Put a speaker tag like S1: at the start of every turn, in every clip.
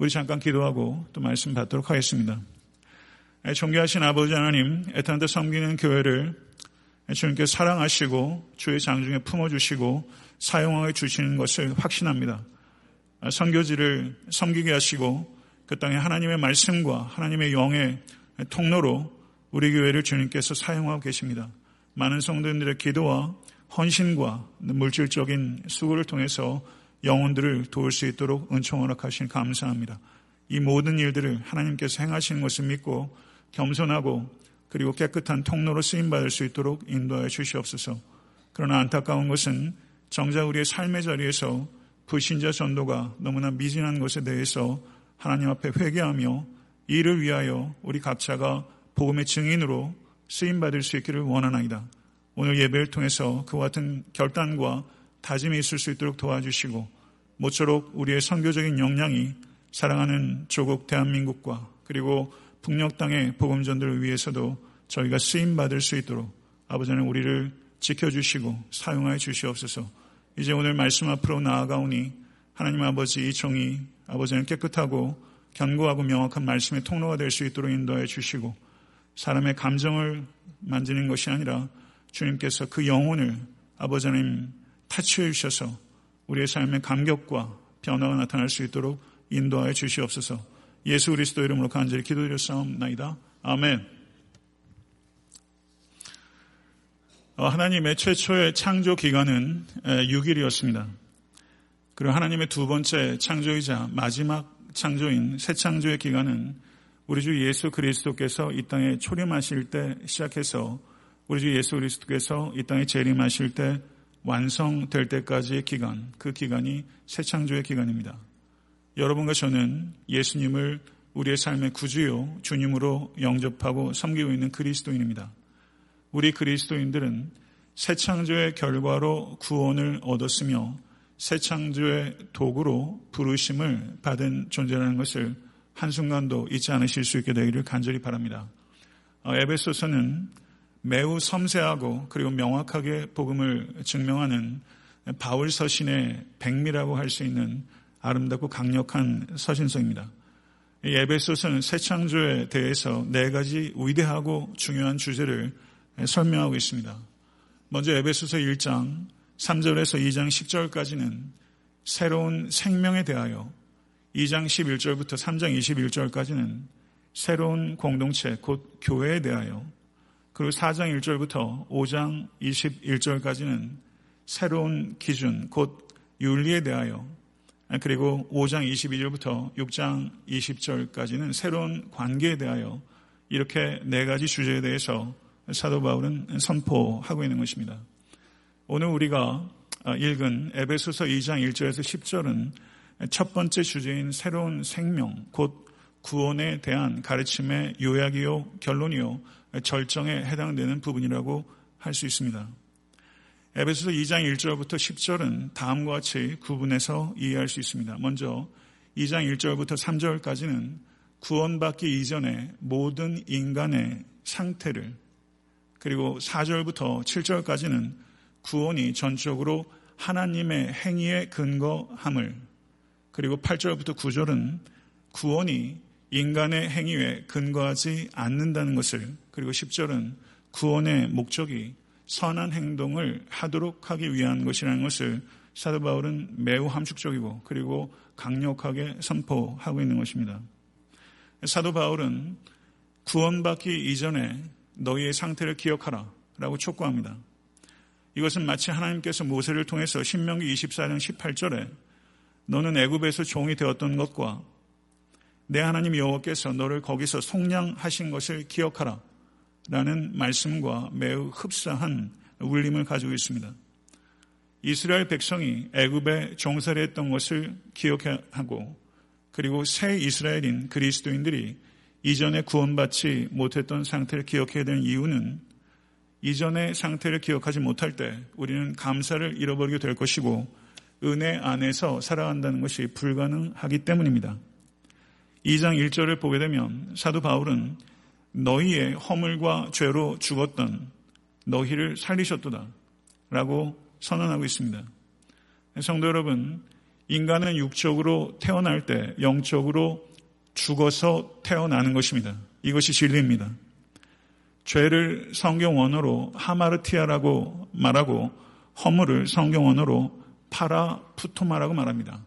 S1: 우리 잠깐 기도하고 또 말씀 받도록 하겠습니다. 존귀하신 아버지 하나님, 애타한테 섬기는 교회를 주님께 사랑하시고 주의 장중에 품어주시고 사용하게 주시는 것을 확신합니다. 선교지를 섬기게 하시고 그 땅에 하나님의 말씀과 하나님의 영의 통로로 우리 교회를 주님께서 사용하고 계십니다. 많은 성도들의 기도와 헌신과 물질적인 수고를 통해서 영혼들을 도울 수 있도록 은총 허락하신 감사합니다. 이 모든 일들을 하나님께서 행하시는 것을 믿고 겸손하고 그리고 깨끗한 통로로 쓰임받을 수 있도록 인도하여 주시옵소서. 그러나 안타까운 것은 정작 우리의 삶의 자리에서 불신자 전도가 너무나 미진한 것에 대해서 하나님 앞에 회개하며 이를 위하여 우리 각자가 복음의 증인으로 쓰임받을 수 있기를 원하나이다. 오늘 예배를 통해서 그와 같은 결단과 다짐이 있을 수 있도록 도와주시고 모쪼록 우리의 선교적인 역량이 사랑하는 조국 대한민국과 그리고 북녘 땅의 복음 전도를 위해서도 저희가 쓰임 받을 수 있도록 아버지는 우리를 지켜주시고 사용하여 주시옵소서. 이제 오늘 말씀 앞으로 나아가오니 하나님 아버지 이 종이 아버지는 깨끗하고 견고하고 명확한 말씀의 통로가 될 수 있도록 인도해 주시고 사람의 감정을 만지는 것이 아니라 주님께서 그 영혼을 아버지 하나님 타치해 주셔서 우리의 삶의 감격과 변화가 나타날 수 있도록 인도하여 주시옵소서. 예수 그리스도 이름으로 간절히 기도드렸사옵나이다. 아멘. 어, 하나님의 최초의 창조 기간은 6일이었습니다. 그리고 하나님의 두 번째 창조이자 마지막 창조인 새 창조의 기간은 우리 주 예수 그리스도께서 이 땅에 초림하실 때 시작해서 우리 주 예수 그리스도께서 이 땅에 재림하실 때 완성될 때까지의 기간, 그 기간이 새 창조의 기간입니다. 여러분과 저는 예수님을 우리의 삶의 구주요 주님으로 영접하고 섬기고 있는 그리스도인입니다. 우리 그리스도인들은 새 창조의 결과로 구원을 얻었으며 새 창조의 도구로 부르심을 받은 존재라는 것을 한순간도 잊지 않으실 수 있게 되기를 간절히 바랍니다. 어, 에베소서는 매우 섬세하고 그리고 명확하게 복음을 증명하는 바울 서신의 백미라고 할 수 있는 아름답고 강력한 서신서입니다. 이 에베소서는 새 창조에 대해서 네 가지 위대하고 중요한 주제를 설명하고 있습니다. 먼저 에베소서 1장 3절에서 2장 10절까지는 새로운 생명에 대하여 2장 11절부터 3장 21절까지는 새로운 공동체, 곧 교회에 대하여 그리고 4장 1절부터 5장 21절까지는 새로운 기준, 곧 윤리에 대하여 그리고 5장 22절부터 6장 20절까지는 새로운 관계에 대하여 이렇게 네 가지 주제에 대해서 사도 바울은 선포하고 있는 것입니다. 오늘 우리가 읽은 에베소서 2장 1절에서 10절은 첫 번째 주제인 새로운 생명, 곧 구원에 대한 가르침의 요약이요, 결론이요, 절정에 해당되는 부분이라고 할 수 있습니다. 에베소서 2장 1절부터 10절은 다음과 같이 구분해서 이해할 수 있습니다. 먼저 2장 1절부터 3절까지는 구원받기 이전에 모든 인간의 상태를 그리고 4절부터 7절까지는 구원이 전적으로 하나님의 행위에 근거함을 그리고 8절부터 9절은 구원이 인간의 행위에 근거하지 않는다는 것을 그리고 10절은 구원의 목적이 선한 행동을 하도록 하기 위한 것이라는 것을 사도 바울은 매우 함축적이고 그리고 강력하게 선포하고 있는 것입니다. 사도 바울은 구원받기 이전에 너희의 상태를 기억하라 라고 촉구합니다. 이것은 마치 하나님께서 모세를 통해서 신명기 24장 18절에 너는 애굽에서 종이 되었던 것과 내 하나님 여호와께서 너를 거기서 속량하신 것을 기억하라 라는 말씀과 매우 흡사한 울림을 가지고 있습니다. 이스라엘 백성이 애굽에 종살이 했던 것을 기억하고 그리고 새 이스라엘인 그리스도인들이 이전에 구원받지 못했던 상태를 기억해야 되는 이유는 이전의 상태를 기억하지 못할 때 우리는 감사를 잃어버리게 될 것이고 은혜 안에서 살아간다는 것이 불가능하기 때문입니다. 2장 1절을 보게 되면 사도 바울은 너희의 허물과 죄로 죽었던 너희를 살리셨도다 라고 선언하고 있습니다. 성도 여러분, 인간은 육적으로 태어날 때 영적으로 죽어서 태어나는 것입니다. 이것이 진리입니다. 죄를 성경 원어로 하마르티아라고 말하고 허물을 성경 원어로 파라푸토마라고 말합니다.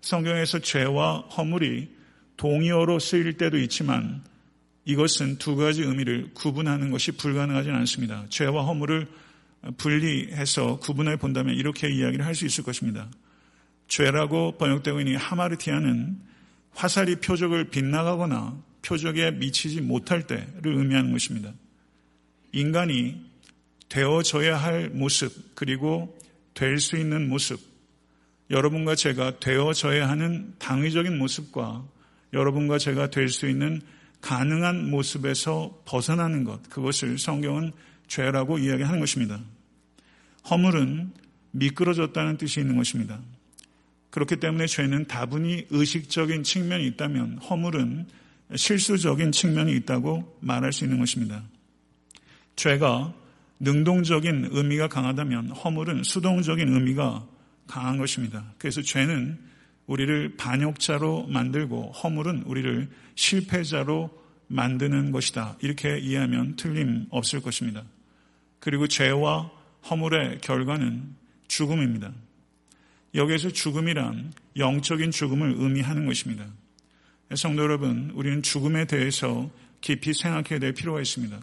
S1: 성경에서 죄와 허물이 동의어로 쓰일 때도 있지만 이것은 두 가지 의미를 구분하는 것이 불가능하지는 않습니다. 죄와 허물을 분리해서 구분해 본다면 이렇게 이야기를 할 수 있을 것입니다. 죄라고 번역되고 있는 하마르티아는 화살이 표적을 빗나가거나 표적에 미치지 못할 때를 의미하는 것입니다. 인간이 되어져야 할 모습 그리고 될 수 있는 모습 여러분과 제가 되어져야 하는 당위적인 모습과 여러분과 제가 될 수 있는 가능한 모습에서 벗어나는 것 그것을 성경은 죄라고 이야기하는 것입니다. 허물은 미끄러졌다는 뜻이 있는 것입니다. 그렇기 때문에 죄는 다분히 의식적인 측면이 있다면 허물은 실수적인 측면이 있다고 말할 수 있는 것입니다. 죄가 능동적인 의미가 강하다면 허물은 수동적인 의미가 강한 것입니다. 그래서 죄는 우리를 반역자로 만들고 허물은 우리를 실패자로 만드는 것이다. 이렇게 이해하면 틀림없을 것입니다. 그리고 죄와 허물의 결과는 죽음입니다. 여기에서 죽음이란 영적인 죽음을 의미하는 것입니다. 성도 여러분, 우리는 죽음에 대해서 깊이 생각해야 될 필요가 있습니다.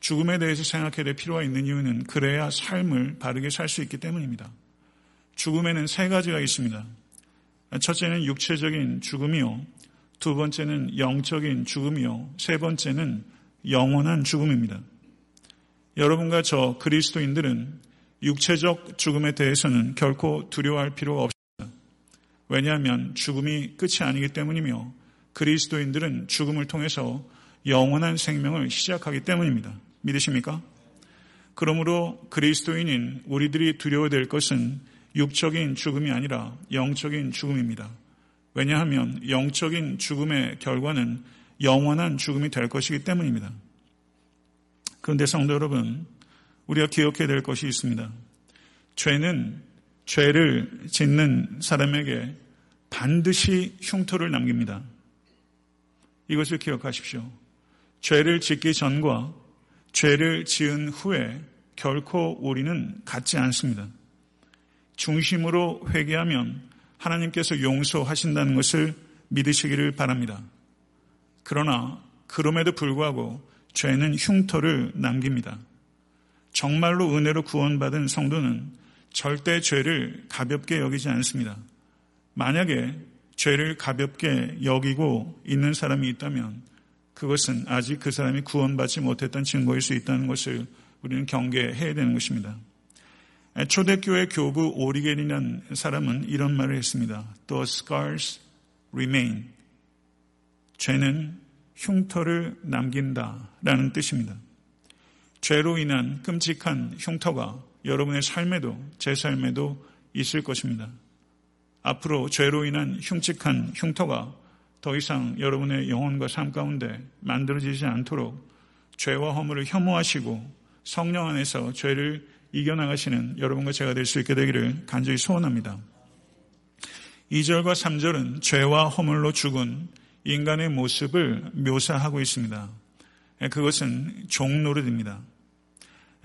S1: 죽음에 대해서 생각해야 될 필요가 있는 이유는 그래야 삶을 바르게 살 수 있기 때문입니다. 죽음에는 세 가지가 있습니다. 첫째는 육체적인 죽음이요. 두 번째는 영적인 죽음이요. 세 번째는 영원한 죽음입니다. 여러분과 저 그리스도인들은 육체적 죽음에 대해서는 결코 두려워할 필요가 없습니다. 왜냐하면 죽음이 끝이 아니기 때문이며 그리스도인들은 죽음을 통해서 영원한 생명을 시작하기 때문입니다. 믿으십니까? 그러므로 그리스도인인 우리들이 두려워될 것은 육적인 죽음이 아니라 영적인 죽음입니다. 왜냐하면 영적인 죽음의 결과는 영원한 죽음이 될 것이기 때문입니다. 그런데 성도 여러분, 우리가 기억해야 될 것이 있습니다. 죄는 죄를 짓는 사람에게 반드시 흉터를 남깁니다. 이것을 기억하십시오. 죄를 짓기 전과 죄를 지은 후에 결코 우리는 같지 않습니다. 중심으로 회개하면 하나님께서 용서하신다는 것을 믿으시기를 바랍니다. 그러나 그럼에도 불구하고 죄는 흉터를 남깁니다. 정말로 은혜로 구원받은 성도는 절대 죄를 가볍게 여기지 않습니다. 만약에 죄를 가볍게 여기고 있는 사람이 있다면 그것은 아직 그 사람이 구원받지 못했던 증거일 수 있다는 것을 우리는 경계해야 되는 것입니다. 초대교회 교부 오리겐이라는 사람은 이런 말을 했습니다. The scars remain. 죄는 흉터를 남긴다 라는 뜻입니다. 죄로 인한 끔찍한 흉터가 여러분의 삶에도 제 삶에도 있을 것입니다. 앞으로 죄로 인한 흉측한 흉터가 더 이상 여러분의 영혼과 삶 가운데 만들어지지 않도록 죄와 허물을 혐오하시고 성령 안에서 죄를 이겨나가시는 여러분과 제가 될 수 있게 되기를 간절히 소원합니다. 2절과 3절은 죄와 허물로 죽은 인간의 모습을 묘사하고 있습니다. 그것은 종노릇입니다.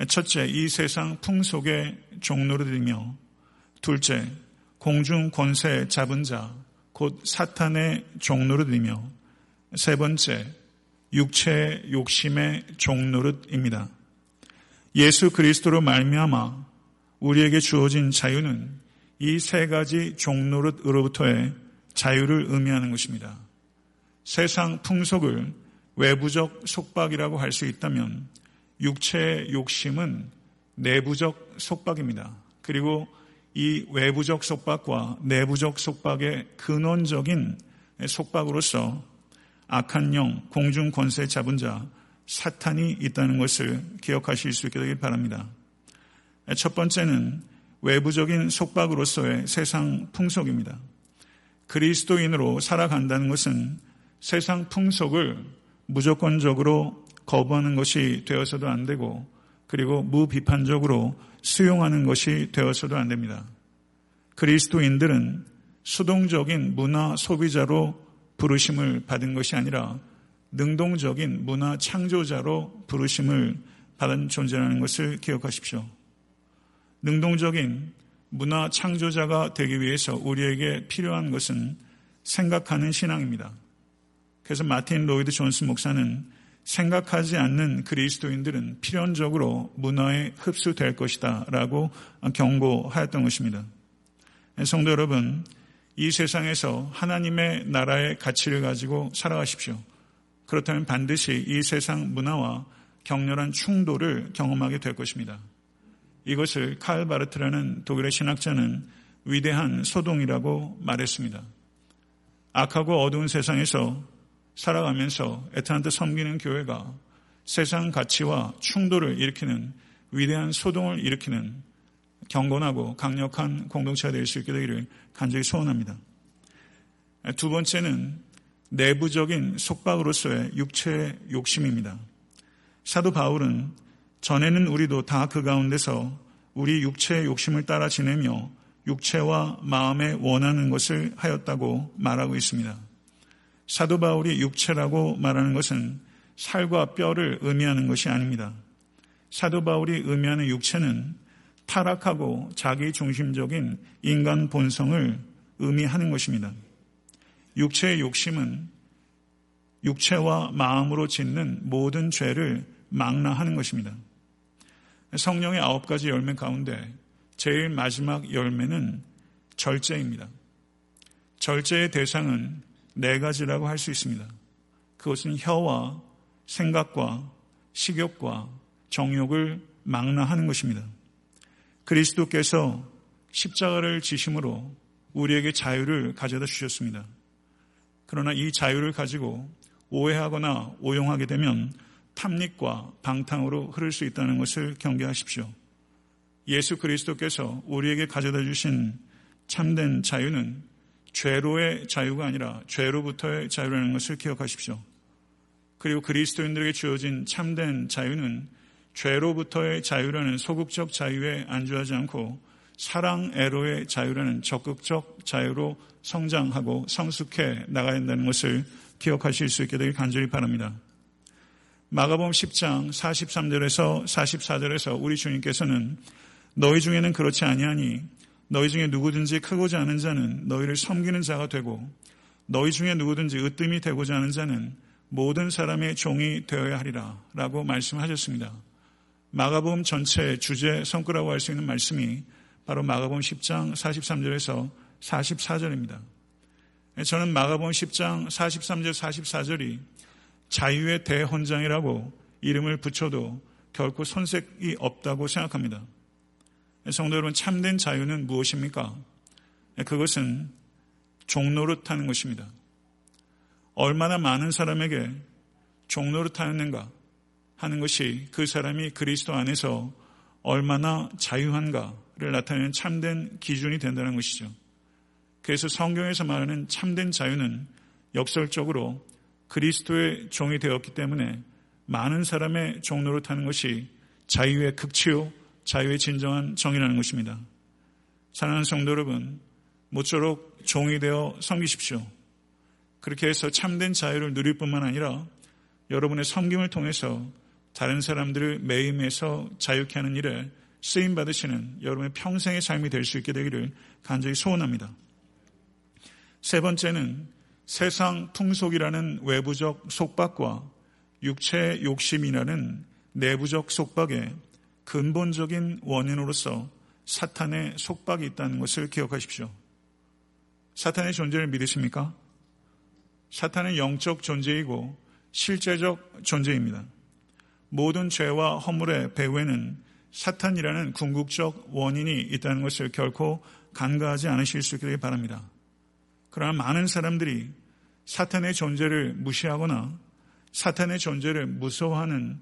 S1: 첫째, 이 세상 풍속의 종노릇이며 둘째, 공중 권세 잡은 자, 곧 사탄의 종노릇이며 세 번째, 육체 욕심의 종노릇입니다. 예수 그리스도로 말미암아 우리에게 주어진 자유는 이 세 가지 종노릇으로부터의 자유를 의미하는 것입니다. 세상 풍속을 외부적 속박이라고 할 수 있다면 육체의 욕심은 내부적 속박입니다. 그리고 이 외부적 속박과 내부적 속박의 근원적인 속박으로서 악한 영, 공중 권세 잡은 자, 사탄이 있다는 것을 기억하실 수 있게 되길 바랍니다. 첫 번째는 외부적인 속박으로서의 세상 풍속입니다. 그리스도인으로 살아간다는 것은 세상 풍속을 무조건적으로 거부하는 것이 되어서도 안 되고 그리고 무비판적으로 수용하는 것이 되어서도 안 됩니다. 그리스도인들은 수동적인 문화 소비자로 부르심을 받은 것이 아니라 능동적인 문화 창조자로 부르심을 받은 존재라는 것을 기억하십시오. 능동적인 문화 창조자가 되기 위해서 우리에게 필요한 것은 생각하는 신앙입니다. 그래서 마틴 로이드 존스 목사는 생각하지 않는 그리스도인들은 필연적으로 문화에 흡수될 것이다 라고 경고하였던 것입니다. 성도 여러분, 이 세상에서 하나님의 나라의 가치를 가지고 살아가십시오. 그렇다면 반드시 이 세상 문화와 격렬한 충돌을 경험하게 될 것입니다. 이것을 칼 바르트라는 독일의 신학자는 위대한 소동이라고 말했습니다. 악하고 어두운 세상에서 살아가면서 애타한테 섬기는 교회가 세상 가치와 충돌을 일으키는 위대한 소동을 일으키는 경건하고 강력한 공동체가 될 수 있게 되기를 간절히 소원합니다. 두 번째는 내부적인 속박으로서의 육체의 욕심입니다. 사도 바울은 전에는 우리도 다 그 가운데서 우리 육체의 욕심을 따라 지내며 육체와 마음에 원하는 것을 하였다고 말하고 있습니다. 사도 바울이 육체라고 말하는 것은 살과 뼈를 의미하는 것이 아닙니다. 사도 바울이 의미하는 육체는 타락하고 자기 중심적인 인간 본성을 의미하는 것입니다. 육체의 욕심은 육체와 마음으로 짓는 모든 죄를 망라하는 것입니다. 성령의 아홉 가지 열매 가운데 제일 마지막 열매는 절제입니다. 절제의 대상은 네 가지라고 할 수 있습니다. 그것은 혀와 생각과 식욕과 정욕을 망라하는 것입니다. 그리스도께서 십자가를 지심으로 우리에게 자유를 가져다 주셨습니다. 그러나 이 자유를 가지고 오해하거나 오용하게 되면 탐닉과 방탕으로 흐를 수 있다는 것을 경계하십시오. 예수 그리스도께서 우리에게 가져다 주신 참된 자유는 죄로의 자유가 아니라 죄로부터의 자유라는 것을 기억하십시오. 그리고 그리스도인들에게 주어진 참된 자유는 죄로부터의 자유라는 소극적 자유에 안주하지 않고 사랑 애로의 자유라는 적극적 자유로 성장하고 성숙해 나가야 한다는 것을 기억하실 수 있게 되길 간절히 바랍니다. 마가복음 10장 43절에서 44절에서 우리 주님께서는 너희 중에는 그렇지 아니하니 너희 중에 누구든지 크고자 하는 자는 너희를 섬기는 자가 되고 너희 중에 누구든지 으뜸이 되고자 하는 자는 모든 사람의 종이 되어야 하리라 라고 말씀하셨습니다. 마가복음 전체 주제 성구라고 할 수 있는 말씀이 바로 마가복음 10장 43절에서 44절입니다. 저는 마가복음 10장 43절 44절이 자유의 대헌장이라고 이름을 붙여도 결코 손색이 없다고 생각합니다. 성도 여러분, 참된 자유는 무엇입니까? 그것은 종로를타는 것입니다. 얼마나 많은 사람에게 종로를타는가 하는 것이 그 사람이 그리스도 안에서 얼마나 자유한가 를 나타내는 참된 기준이 된다는 것이죠. 그래서 성경에서 말하는 참된 자유는 역설적으로 그리스도의 종이 되었기 때문에 많은 사람의 종로를 타는 것이 자유의 극치요, 자유의 진정한 정의라는 것입니다. 사랑하는 성도 여러분, 모쪼록 종이 되어 섬기십시오. 그렇게 해서 참된 자유를 누릴 뿐만 아니라 여러분의 섬김을 통해서 다른 사람들을 매임에서 자유케 하는 일에 쓰임 받으시는 여러분의 평생의 삶이 될 수 있게 되기를 간절히 소원합니다. 세 번째는 세상 풍속이라는 외부적 속박과 육체 욕심이라는 내부적 속박의 근본적인 원인으로서 사탄의 속박이 있다는 것을 기억하십시오. 사탄의 존재를 믿으십니까? 사탄은 영적 존재이고 실제적 존재입니다. 모든 죄와 허물의 배후에는 사탄이라는 궁극적 원인이 있다는 것을 결코 간과하지 않으실 수 있기를 바랍니다. 그러나 많은 사람들이 사탄의 존재를 무시하거나 사탄의 존재를 무서워하는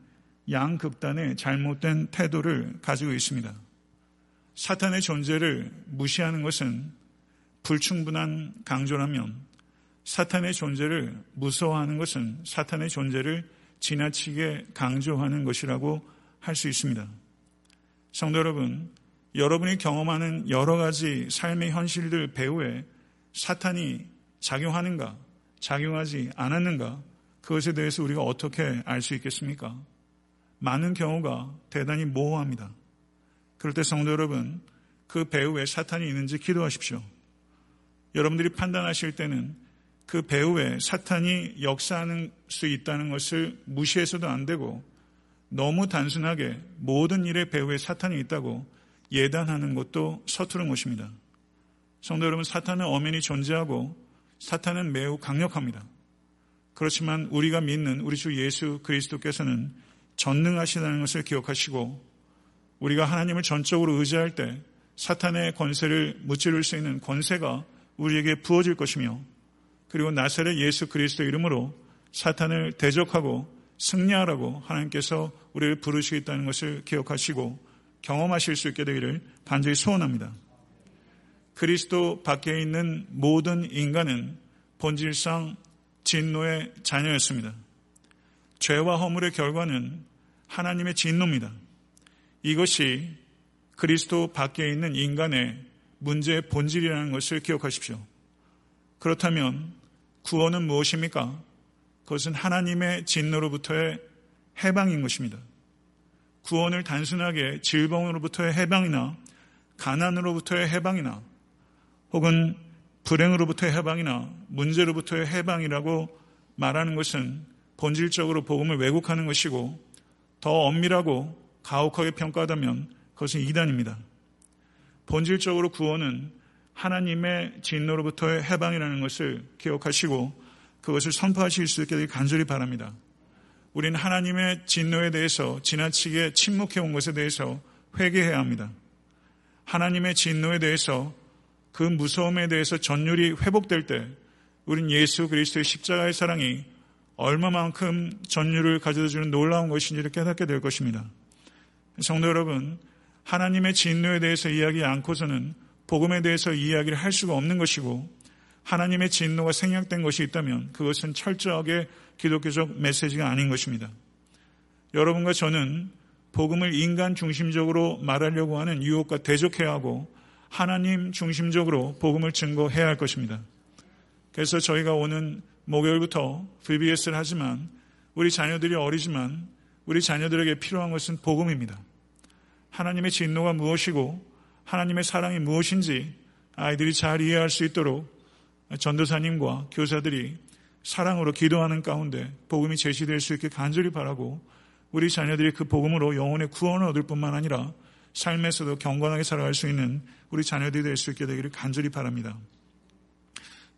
S1: 양극단의 잘못된 태도를 가지고 있습니다. 사탄의 존재를 무시하는 것은 불충분한 강조라면 사탄의 존재를 무서워하는 것은 사탄의 존재를 지나치게 강조하는 것이라고 할 수 있습니다. 성도 여러분, 여러분이 경험하는 여러 가지 삶의 현실들 배후에 사탄이 작용하는가, 작용하지 않았는가, 그것에 대해서 우리가 어떻게 알 수 있겠습니까? 많은 경우가 대단히 모호합니다. 그럴 때 성도 여러분, 그 배후에 사탄이 있는지 기도하십시오. 여러분들이 판단하실 때는 그 배후에 사탄이 역사하는 수 있다는 것을 무시해서도 안 되고 너무 단순하게 모든 일의 배후에 사탄이 있다고 예단하는 것도 서투른 것입니다. 성도 여러분, 사탄은 엄연히 존재하고 사탄은 매우 강력합니다. 그렇지만 우리가 믿는 우리 주 예수 그리스도께서는 전능하시다는 것을 기억하시고 우리가 하나님을 전적으로 의지할 때 사탄의 권세를 무찌를 수 있는 권세가 우리에게 부어질 것이며 그리고 나사렛 예수 그리스도 이름으로 사탄을 대적하고 승리하라고 하나님께서 우리를 부르시겠다는 것을 기억하시고 경험하실 수 있게 되기를 간절히 소원합니다. 그리스도 밖에 있는 모든 인간은 본질상 진노의 자녀였습니다. 죄와 허물의 결과는 하나님의 진노입니다. 이것이 그리스도 밖에 있는 인간의 문제의 본질이라는 것을 기억하십시오. 그렇다면 구원은 무엇입니까? 그것은 하나님의 진노로부터의 해방인 것입니다. 구원을 단순하게 질병으로부터의 해방이나 가난으로부터의 해방이나 혹은 불행으로부터의 해방이나 문제로부터의 해방이라고 말하는 것은 본질적으로 복음을 왜곡하는 것이고 더 엄밀하고 가혹하게 평가하다면 그것은 이단입니다. 본질적으로 구원은 하나님의 진노로부터의 해방이라는 것을 기억하시고 그것을 선포하실 수 있게 되길 간절히 바랍니다. 우리는 하나님의 진노에 대해서 지나치게 침묵해 온 것에 대해서 회개해야 합니다. 하나님의 진노에 대해서 그 무서움에 대해서 전율이 회복될 때 우린 예수 그리스도의 십자가의 사랑이 얼마만큼 전율을 가져다 주는 놀라운 것인지를 깨닫게 될 것입니다. 성도 여러분, 하나님의 진노에 대해서 이야기 않고서는 복음에 대해서 이야기를 할 수가 없는 것이고 하나님의 진노가 생략된 것이 있다면 그것은 철저하게 기독교적 메시지가 아닌 것입니다. 여러분과 저는 복음을 인간 중심적으로 말하려고 하는 유혹과 대적해야 하고 하나님 중심적으로 복음을 증거해야 할 것입니다. 그래서 저희가 오는 목요일부터 VBS를 하지만 우리 자녀들이 어리지만 우리 자녀들에게 필요한 것은 복음입니다. 하나님의 진노가 무엇이고 하나님의 사랑이 무엇인지 아이들이 잘 이해할 수 있도록 전도사님과 교사들이 사랑으로 기도하는 가운데 복음이 제시될 수 있게 간절히 바라고 우리 자녀들이 그 복음으로 영혼의 구원을 얻을 뿐만 아니라 삶에서도 경건하게 살아갈 수 있는 우리 자녀들이 될 수 있게 되기를 간절히 바랍니다.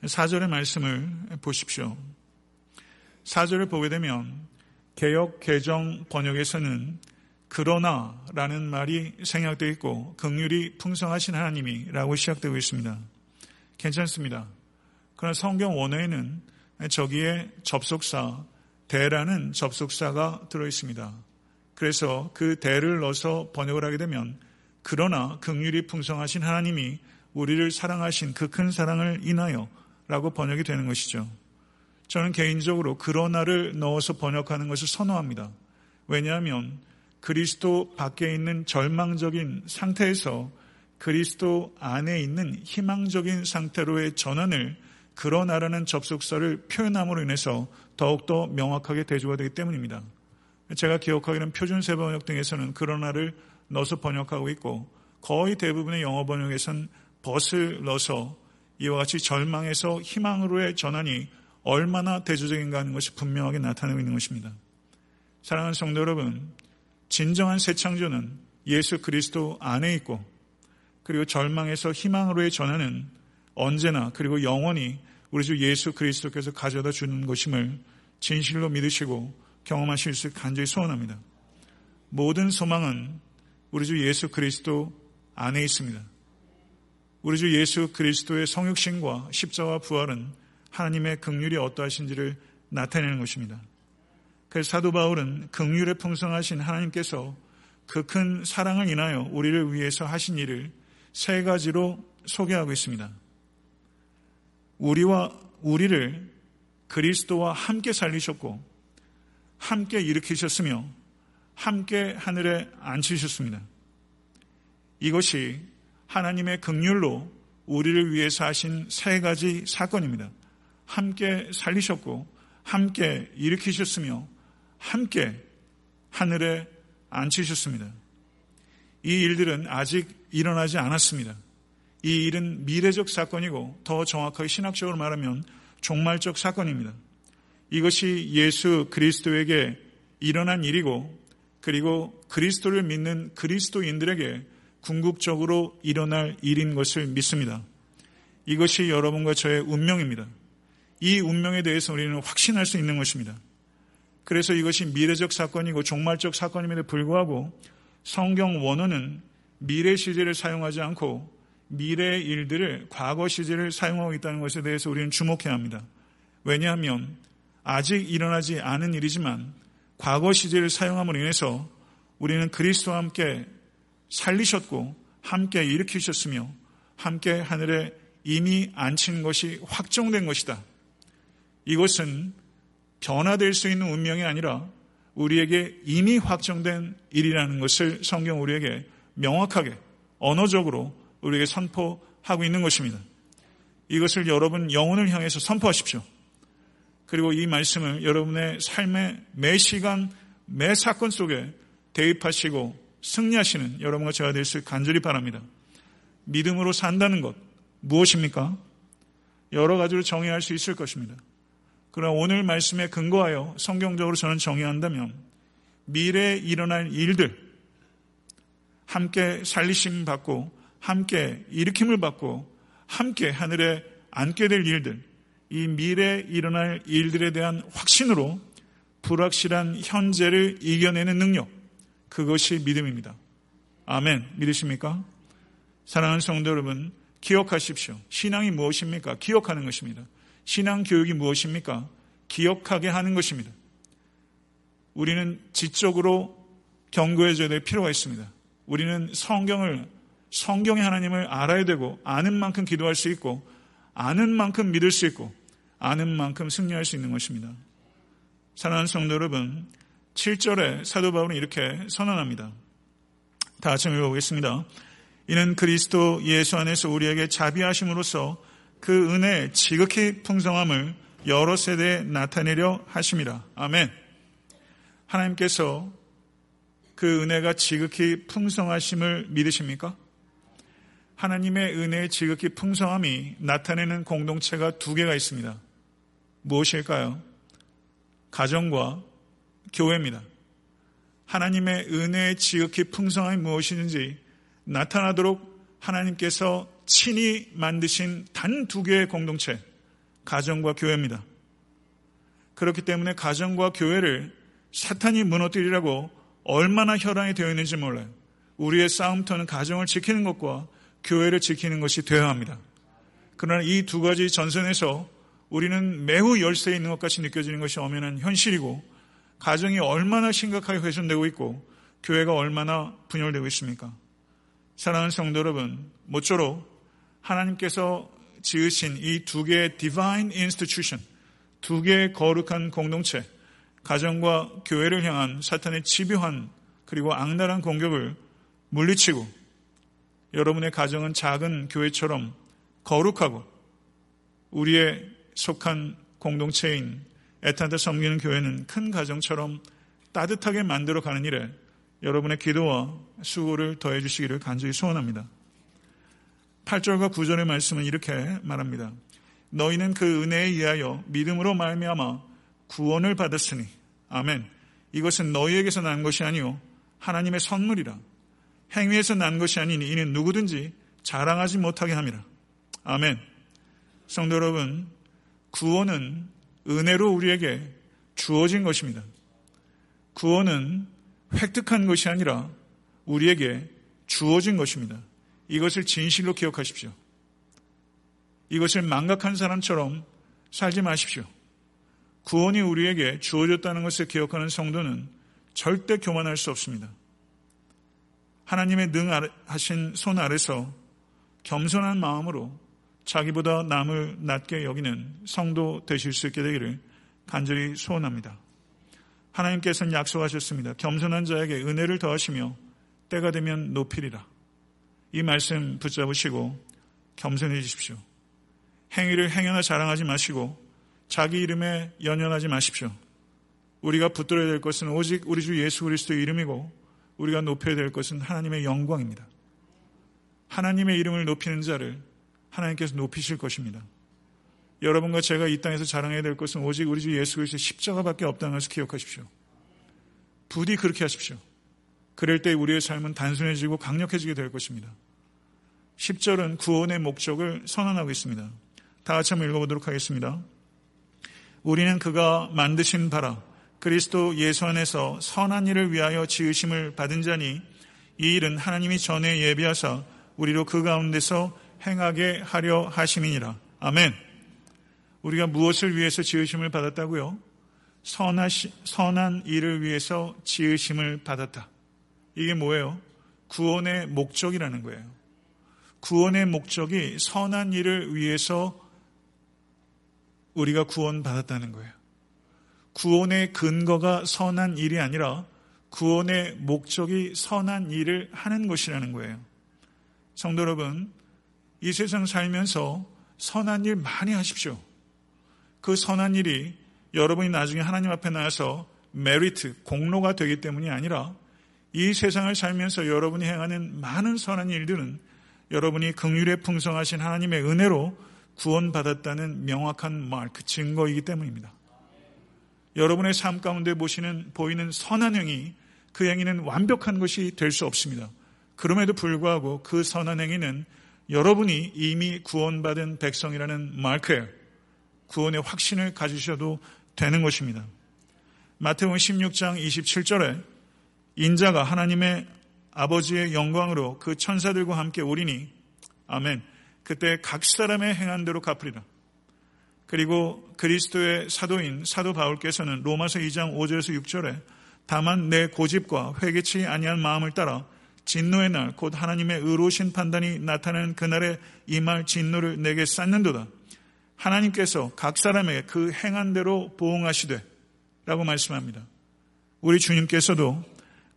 S1: 4절의 말씀을 보십시오. 4절을 보게 되면 개혁 개정 번역에서는 그러나 라는 말이 생략되어 있고 극률이 풍성하신 하나님이 라고 시작되고 있습니다. 괜찮습니다. 그러나 성경 원어에는 저기에 접속사 대라는 접속사가 들어 있습니다. 그래서 그 대를 넣어서 번역을 하게 되면 그러나 극률이 풍성하신 하나님이 우리를 사랑하신 그 큰 사랑을 인하여 라고 번역이 되는 것이죠. 저는 개인적으로 그러나를 넣어서 번역하는 것을 선호합니다. 왜냐하면 그리스도 밖에 있는 절망적인 상태에서 그리스도 안에 있는 희망적인 상태로의 전환을 그러나라는 접속사를 표현함으로 인해서 더욱더 명확하게 대조가 되기 때문입니다. 제가 기억하기는 표준세 번역 등에서는 그러나를 넣어서 번역하고 있고 거의 대부분의 영어 번역에서는 벗을 넣어서 이와 같이 절망에서 희망으로의 전환이 얼마나 대조적인가 하는 것이 분명하게 나타나고 있는 것입니다. 사랑하는 성도 여러분, 진정한 새 창조는 예수 그리스도 안에 있고 그리고 절망에서 희망으로의 전환은 언제나 그리고 영원히 우리 주 예수 그리스도께서 가져다 주는 것임을 진실로 믿으시고 경험하실 수 간절히 소원합니다. 모든 소망은 우리 주 예수 그리스도 안에 있습니다. 우리 주 예수 그리스도의 성육신과 십자와 부활은 하나님의 극률이 어떠하신지를 나타내는 것입니다. 그래서 사도 바울은 극률에 풍성하신 하나님께서 그 큰 사랑을 인하여 우리를 위해서 하신 일을 세 가지로 소개하고 있습니다. 우리와 우리를 그리스도와 함께 살리셨고 함께 일으키셨으며 함께 하늘에 앉히셨습니다. 이것이 하나님의 극률로 우리를 위해서 하신 세 가지 사건입니다. 함께 살리셨고, 함께 일으키셨으며, 함께 하늘에 앉히셨습니다. 이 일들은 아직 일어나지 않았습니다. 이 일은 미래적 사건이고 더 정확하게 신학적으로 말하면 종말적 사건입니다. 이것이 예수 그리스도에게 일어난 일이고 그리고 그리스도를 믿는 그리스도인들에게 궁극적으로 일어날 일인 것을 믿습니다. 이것이 여러분과 저의 운명입니다. 이 운명에 대해서 우리는 확신할 수 있는 것입니다. 그래서 이것이 미래적 사건이고 종말적 사건임에도 불구하고 성경 원어는 미래 시제를 사용하지 않고 미래 일들을 과거 시제를 사용하고 있다는 것에 대해서 우리는 주목해야 합니다. 왜냐하면 아직 일어나지 않은 일이지만 과거 시제를 사용함으로 인해서 우리는 그리스도와 함께 살리셨고 함께 일으키셨으며 함께 하늘에 이미 앉힌 것이 확정된 것이다. 이것은 변화될 수 있는 운명이 아니라 우리에게 이미 확정된 일이라는 것을 성경 우리에게 명확하게 언어적으로 우리에게 선포하고 있는 것입니다. 이것을 여러분 영혼을 향해서 선포하십시오. 그리고 이 말씀을 여러분의 삶의 매 시간, 매 사건 속에 대입하시고 승리하시는 여러분과 제가 될 수 간절히 바랍니다. 믿음으로 산다는 것 무엇입니까? 여러 가지로 정의할 수 있을 것입니다. 그러나 오늘 말씀에 근거하여 성경적으로 저는 정의한다면 미래에 일어날 일들 함께 살리심 받고 함께 일으킴을 받고 함께 하늘에 앉게 될 일들 이 미래에 일어날 일들에 대한 확신으로 불확실한 현재를 이겨내는 능력 그것이 믿음입니다. 아멘. 믿으십니까? 사랑하는 성도 여러분, 기억하십시오. 신앙이 무엇입니까? 기억하는 것입니다. 신앙 교육이 무엇입니까? 기억하게 하는 것입니다. 우리는 지적으로 경고해줘야 될 필요가 있습니다. 우리는 성경을, 성경의 하나님을 알아야 되고, 아는 만큼 기도할 수 있고, 아는 만큼 믿을 수 있고, 아는 만큼 승리할 수 있는 것입니다. 사랑하는 성도 여러분, 7절에 사도 바울은 이렇게 선언합니다. 다 같이 읽어보겠습니다. 이는 그리스도 예수 안에서 우리에게 자비하심으로써 그 은혜의 지극히 풍성함을 여러 세대에 나타내려 하심이라. 아멘. 하나님께서 그 은혜가 지극히 풍성하심을 믿으십니까? 하나님의 은혜의 지극히 풍성함이 나타내는 공동체가 두 개가 있습니다. 무엇일까요? 가정과 교회입니다. 하나님의 은혜의 지극히 풍성함이 무엇이든지 나타나도록 하나님께서 친히 만드신 단 두 개의 공동체, 가정과 교회입니다. 그렇기 때문에 가정과 교회를 사탄이 무너뜨리라고 얼마나 혈안이 되어 있는지 몰라요. 우리의 싸움터는 가정을 지키는 것과 교회를 지키는 것이 되어야 합니다. 그러나 이 두 가지 전선에서 우리는 매우 열세에 있는 것 같이 느껴지는 것이 엄연한 현실이고 가정이 얼마나 심각하게 훼손되고 있고 교회가 얼마나 분열되고 있습니까? 사랑하는 성도 여러분, 모쪼록 하나님께서 지으신 이 두 개의 divine institution, 두 개의 거룩한 공동체, 가정과 교회를 향한 사탄의 집요한 그리고 악랄한 공격을 물리치고 여러분의 가정은 작은 교회처럼 거룩하고 우리의 속한 공동체인 애타한테 섬기는 교회는 큰 가정처럼 따뜻하게 만들어 가는 일에 여러분의 기도와 수고를 더해 주시기를 간절히 소원합니다. 8절과 9절의 말씀은 이렇게 말합니다. 너희는 그 은혜에 의하여 믿음으로 말미암아 구원을 받았으니 아멘. 이것은 너희에게서 난 것이 아니요 하나님의 선물이라. 행위에서 난 것이 아니니 이는 누구든지 자랑하지 못하게 함이라. 아멘. 성도 여러분, 구원은 은혜로 우리에게 주어진 것입니다. 구원은 획득한 것이 아니라 우리에게 주어진 것입니다. 이것을 진실로 기억하십시오. 이것을 망각한 사람처럼 살지 마십시오. 구원이 우리에게 주어졌다는 것을 기억하는 성도는 절대 교만할 수 없습니다. 하나님의 능하신 손 아래서 겸손한 마음으로 자기보다 남을 낮게 여기는 성도 되실 수 있게 되기를 간절히 소원합니다. 하나님께서는 약속하셨습니다. 겸손한 자에게 은혜를 더하시며 때가 되면 높이리라. 이 말씀 붙잡으시고 겸손해지십시오. 행위를 행여나 자랑하지 마시고 자기 이름에 연연하지 마십시오. 우리가 붙들어야 될 것은 오직 우리 주 예수 그리스도의 이름이고 우리가 높여야 될 것은 하나님의 영광입니다. 하나님의 이름을 높이는 자를 하나님께서 높이실 것입니다. 여러분과 제가 이 땅에서 자랑해야 될 것은 오직 우리 주 예수 그리스도의 십자가밖에 없다는 것을 기억하십시오. 부디 그렇게 하십시오. 그럴 때 우리의 삶은 단순해지고 강력해지게 될 것입니다. 10절은 구원의 목적을 선언하고 있습니다. 다 같이 한번 읽어보도록 하겠습니다. 우리는 그가 만드신 바라 그리스도 예수 안에서 선한 일을 위하여 지으심을 받은 자니 이 일은 하나님이 전에 예비하사 우리로 그 가운데서 행하게 하려 하심이니라. 아멘. 우리가 무엇을 위해서 지으심을 받았다고요? 선하시, 선한 일을 위해서 지으심을 받았다. 이게 뭐예요? 구원의 목적이라는 거예요. 구원의 목적이 선한 일을 위해서 우리가 구원받았다는 거예요. 구원의 근거가 선한 일이 아니라 구원의 목적이 선한 일을 하는 것이라는 거예요. 성도 여러분, 이 세상 살면서 선한 일 많이 하십시오. 그 선한 일이 여러분이 나중에 하나님 앞에 나와서 메리트, 공로가 되기 때문이 아니라 이 세상을 살면서 여러분이 행하는 많은 선한 일들은 여러분이 긍휼에 풍성하신 하나님의 은혜로 구원받았다는 명확한 마크, 증거이기 때문입니다. 여러분의 삶 가운데 보시는, 보이는 선한 행위, 그 행위는 완벽한 것이 될 수 없습니다. 그럼에도 불구하고 그 선한 행위는 여러분이 이미 구원받은 백성이라는 마크예요. 구원의 확신을 가지셔도 되는 것입니다. 마태복음 16장 27절에 인자가 하나님의 아버지의 영광으로 그 천사들과 함께 오리니 아멘. 그때 각 사람의 행한 대로 갚으리라. 그리고 그리스도의 사도인 사도 바울께서는 로마서 2장 5절에서 6절에 다만 내 고집과 회개치 아니한 마음을 따라 진노의 날 곧 하나님의 의로우신 판단이 나타나는 그날에 임할 진노를 내게 쌓는도다. 하나님께서 각 사람에게 그 행한 대로 보응하시되 라고 말씀합니다. 우리 주님께서도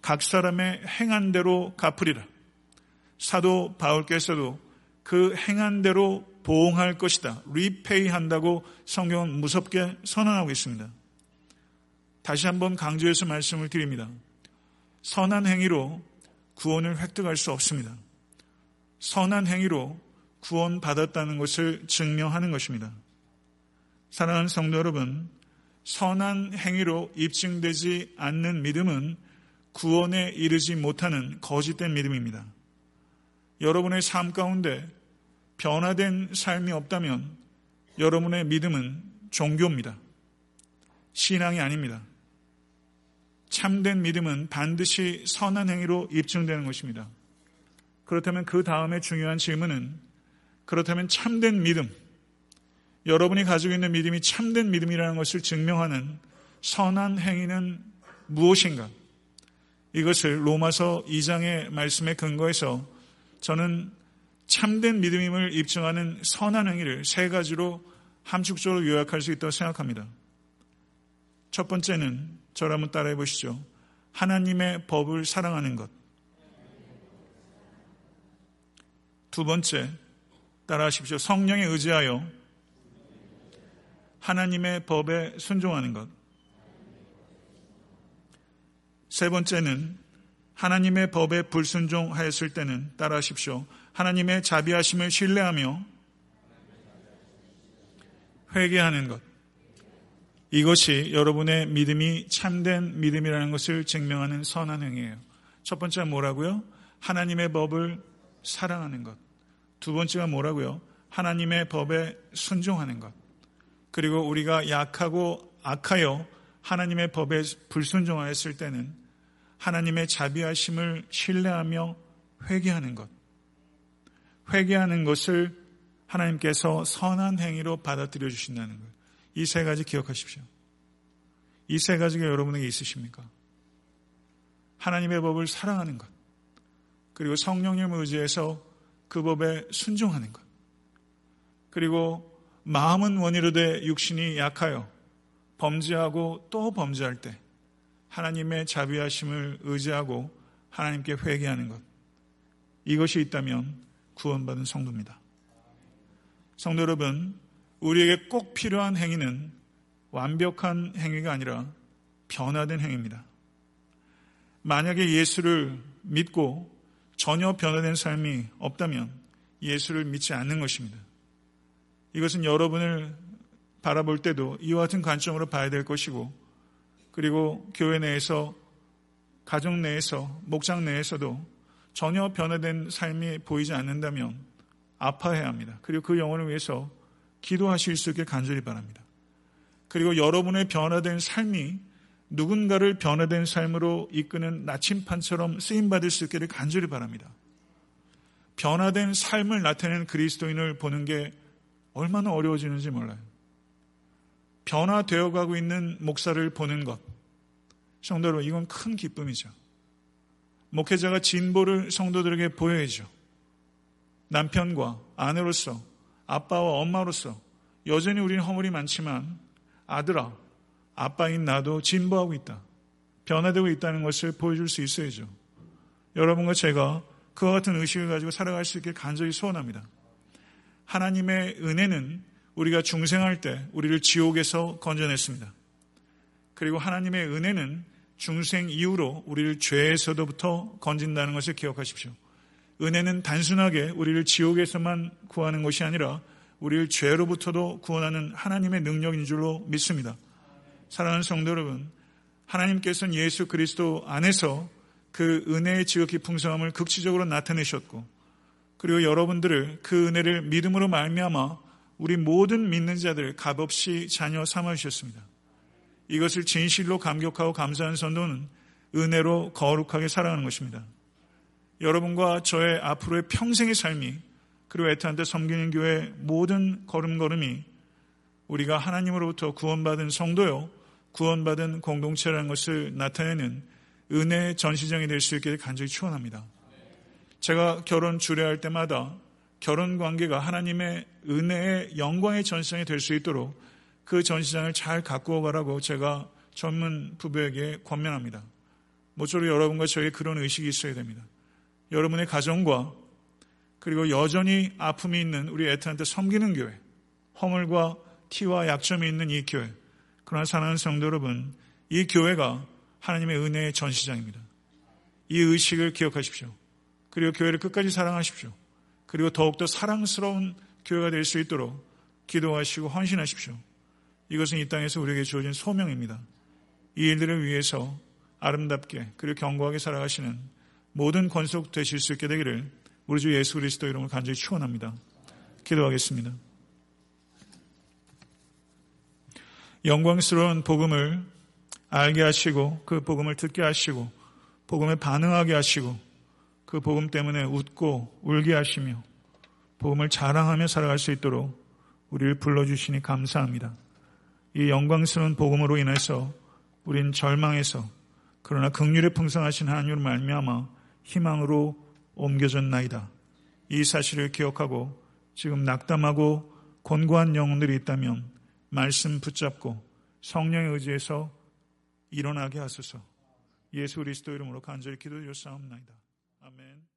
S1: 각 사람의 행한 대로 갚으리라. 사도 바울께서도 그 행한 대로 보응할 것이다. 리페이 한다고 성경은 무섭게 선언하고 있습니다. 다시 한번 강조해서 말씀을 드립니다. 선한 행위로 구원을 획득할 수 없습니다. 선한 행위로 구원받았다는 것을 증명하는 것입니다. 사랑하는 성도 여러분, 선한 행위로 입증되지 않는 믿음은 구원에 이르지 못하는 거짓된 믿음입니다. 여러분의 삶 가운데 변화된 삶이 없다면 여러분의 믿음은 종교입니다. 신앙이 아닙니다. 참된 믿음은 반드시 선한 행위로 입증되는 것입니다. 그렇다면 그 다음에 중요한 질문은 그렇다면 참된 믿음, 여러분이 가지고 있는 믿음이 참된 믿음이라는 것을 증명하는 선한 행위는 무엇인가? 이것을 로마서 2장의 말씀에 근거해서 저는 참된 믿음임을 입증하는 선한 행위를 세 가지로 함축적으로 요약할 수 있다고 생각합니다. 첫 번째는 저를 한번 따라해 보시죠. 하나님의 법을 사랑하는 것. 두 번째, 따라하십시오. 성령에 의지하여 하나님의 법에 순종하는 것. 세 번째는 하나님의 법에 불순종하였을 때는 따라하십시오. 하나님의 자비하심을 신뢰하며 회개하는 것. 이것이 여러분의 믿음이 참된 믿음이라는 것을 증명하는 선한 행위예요. 첫 번째가 뭐라고요? 하나님의 법을 사랑하는 것. 두 번째가 뭐라고요? 하나님의 법에 순종하는 것. 그리고 우리가 약하고 악하여 하나님의 법에 불순종하였을 때는 하나님의 자비하심을 신뢰하며 회개하는 것. 회개하는 것을 하나님께서 선한 행위로 받아들여 주신다는 것. 이세 가지 기억하십시오. 이 세 가지가 여러분에게 있으십니까? 하나님의 법을 사랑하는 것. 그리고 성령님을 의지해서 그 법에 순종하는 것. 그리고 마음은 원이로되 육신이 약하여 범죄하고 또 범죄할 때 하나님의 자비하심을 의지하고 하나님께 회개하는 것. 이것이 있다면 구원받은 성도입니다. 성도 여러분, 우리에게 꼭 필요한 행위는 완벽한 행위가 아니라 변화된 행위입니다. 만약에 예수를 믿고 전혀 변화된 삶이 없다면 예수를 믿지 않는 것입니다. 이것은 여러분을 바라볼 때도 이와 같은 관점으로 봐야 될 것이고 그리고 교회 내에서 가정 내에서 목장 내에서도 전혀 변화된 삶이 보이지 않는다면 아파해야 합니다. 그리고 그 영혼을 위해서 기도하실 수 있게 간절히 바랍니다. 그리고 여러분의 변화된 삶이 누군가를 변화된 삶으로 이끄는 나침판처럼 쓰임받을 수 있기를 간절히 바랍니다. 변화된 삶을 나타내는 그리스도인을 보는 게 얼마나 어려워지는지 몰라요. 변화되어 가고 있는 목사를 보는 것. 성도 로 이건 큰 기쁨이죠. 목회자가 진보를 성도들에게 보여야죠. 남편과 아내로서, 아빠와 엄마로서 여전히 우리는 허물이 많지만 아들아, 아빠인 나도 진보하고 있다. 변화되고 있다는 것을 보여줄 수 있어야죠. 여러분과 제가 그와 같은 의식을 가지고 살아갈 수 있길 간절히 소원합니다. 하나님의 은혜는 우리가 중생할 때 우리를 지옥에서 건져냈습니다. 그리고 하나님의 은혜는 중생 이후로 우리를 죄에서부터 건진다는 것을 기억하십시오. 은혜는 단순하게 우리를 지옥에서만 구하는 것이 아니라 우리를 죄로부터도 구원하는 하나님의 능력인 줄로 믿습니다. 사랑하는 성도 여러분, 하나님께서는 예수 그리스도 안에서 그 은혜의 지극히 풍성함을 극치적으로 나타내셨고, 그리고 여러분들을 그 은혜를 믿음으로 말미암아 우리 모든 믿는 자들 값없이 자녀 삼아 주셨습니다. 이것을 진실로 감격하고 감사한 선도는 은혜로 거룩하게 살아가는 것입니다. 여러분과 저의 앞으로의 평생의 삶이 그리고 에트한테 섬기는 교회 모든 걸음걸음이 우리가 하나님으로부터 구원받은 성도요, 구원받은 공동체라는 것을 나타내는 은혜의 전시장이 될 수 있기를 간절히 축원합니다. 제가 결혼 주례할 때마다 결혼 관계가 하나님의 은혜의 영광의 전시장이 될 수 있도록 그 전시장을 잘 갖고 가라고 제가 전문 부부에게 권면합니다. 모쪼록 여러분과 저에게 그런 의식이 있어야 됩니다. 여러분의 가정과 그리고 여전히 아픔이 있는 우리 애트한테 섬기는 교회, 허물과 티와 약점이 있는 이 교회, 그러나 사랑하는 성도 여러분, 이 교회가 하나님의 은혜의 전시장입니다. 이 의식을 기억하십시오. 그리고 교회를 끝까지 사랑하십시오. 그리고 더욱더 사랑스러운 교회가 될 수 있도록 기도하시고 헌신하십시오. 이것은 이 땅에서 우리에게 주어진 소명입니다. 이 일들을 위해서 아름답게 그리고 견고하게 살아가시는 모든 권속 되실 수 있게 되기를 우리 주 예수 그리스도 이름을 간절히 축원합니다. 기도하겠습니다. 영광스러운 복음을 알게 하시고 그 복음을 듣게 하시고 복음에 반응하게 하시고 그 복음 때문에 웃고 울게 하시며 복음을 자랑하며 살아갈 수 있도록 우리를 불러주시니 감사합니다. 이 영광스러운 복음으로 인해서 우린 절망에서 그러나 극률에 풍성하신 하나님을 말미암아 희망으로 옮겨졌나이다. 이 사실을 기억하고 지금 낙담하고 곤고한 영혼들이 있다면 말씀 붙잡고 성령의 의지에서 일어나게 하소서. 예수 그리스도 이름으로 간절히 기도드렸사옵나이다. 아멘.